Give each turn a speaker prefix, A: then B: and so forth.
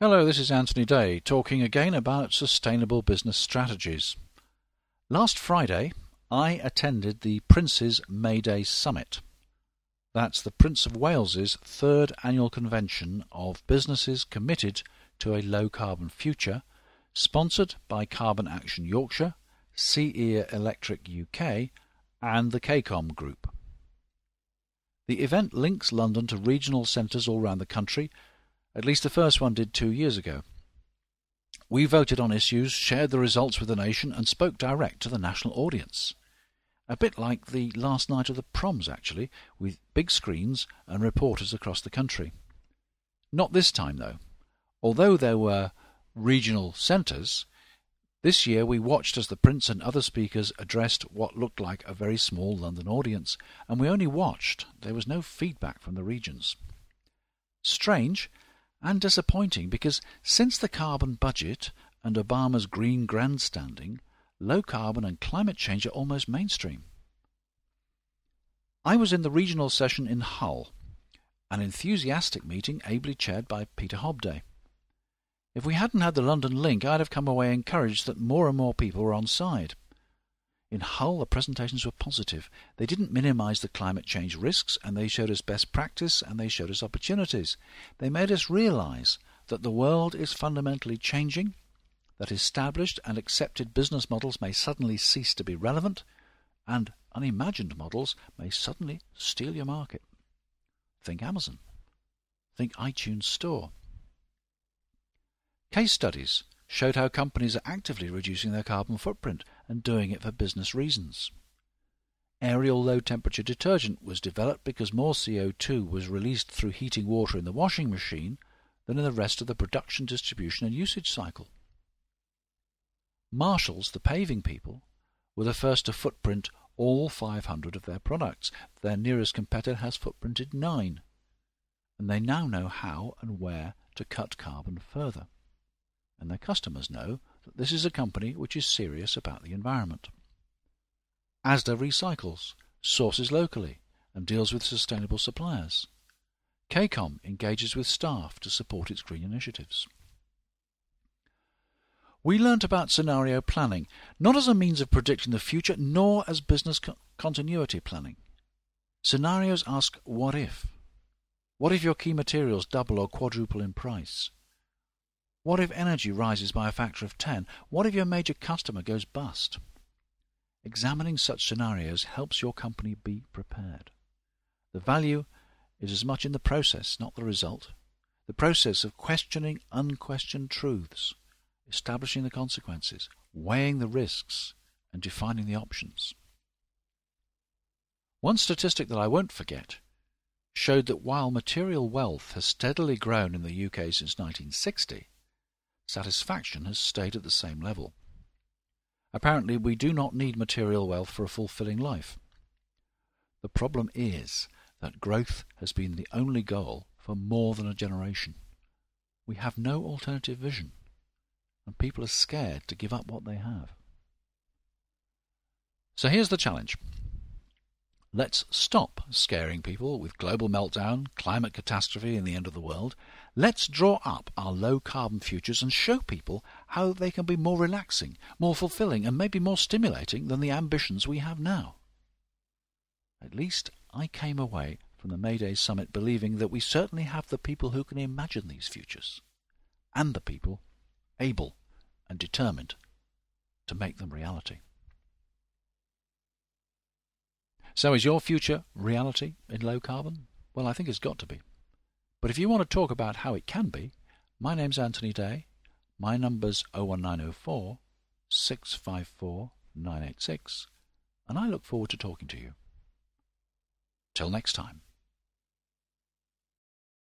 A: Hello, this is Anthony Day talking again about sustainable business strategies. Last Friday, I attended the Prince's May Day Summit. That's the Prince of Wales's third annual convention of businesses committed to a low carbon future, sponsored by Carbon Action Yorkshire, CE Electric UK, and the KCOM Group. The event links London to regional centres all around the country at least the first one did two years ago. We voted on issues, shared the results with the nation, and spoke direct to the national audience. A bit like the last night of the proms, actually, with big screens and reporters across the country. Not this time, though. Although there were regional centres, this year we watched as the Prince and other speakers addressed what looked like a very small London audience, and we only watched. There was no feedback from the regions. Strange, and disappointing because since the carbon budget and Obama's green grandstanding, low carbon and climate change are almost mainstream. I was in the regional session in Hull, an enthusiastic meeting ably chaired by Peter Hobday. If we hadn't had the London link, I'd have come away encouraged that more and more people were on side. In Hull, the presentations were positive. They didn't minimize the climate change risks, and they showed us best practice and they showed us opportunities. They made us realize that the world is fundamentally changing, that established and accepted business models may suddenly cease to be relevant, and unimagined models may suddenly steal your market. Think Amazon. Think iTunes Store. Case studies showed how companies are actively reducing their carbon footprint and doing it for business reasons. Ariel low temperature detergent was developed because more CO2 was released through heating water in the washing machine than in the rest of the production, distribution, and usage cycle. Marshalls, the paving people, were the first to footprint all 500 of their products. Their nearest competitor has footprinted nine, and they now know how and where to cut carbon further. And their customers know that this is a company which is serious about the environment. Asda recycles, sources locally, and deals with sustainable suppliers. KCOM engages with staff to support its green initiatives. We learnt about scenario planning, not as a means of predicting the future, nor as business co- continuity planning. Scenarios ask, what if? What if your key materials double or quadruple in price? What if energy rises by a factor of 10? What if your major customer goes bust? Examining such scenarios helps your company be prepared. The value is as much in the process, not the result. The process of questioning unquestioned truths, establishing the consequences, weighing the risks, and defining the options. One statistic that I won't forget showed that while material wealth has steadily grown in the UK since 1960, satisfaction has stayed at the same level. Apparently, we do not need material wealth for a fulfilling life. The problem is that growth has been the only goal for more than a generation. We have no alternative vision, and people are scared to give up what they have. So here's the challenge. Let's stop scaring people with global meltdown, climate catastrophe, and the end of the world. Let's draw up our low carbon futures and show people how they can be more relaxing, more fulfilling, and maybe more stimulating than the ambitions we have now. At least I came away from the May Day Summit believing that we certainly have the people who can imagine these futures, and the people able and determined to make them reality. So is your future reality in low carbon? Well, I think it's got to be. But if you want to talk about how it can be, my name's Anthony Day. My number's 01904 654 986, and I look forward to talking to you. Till next time.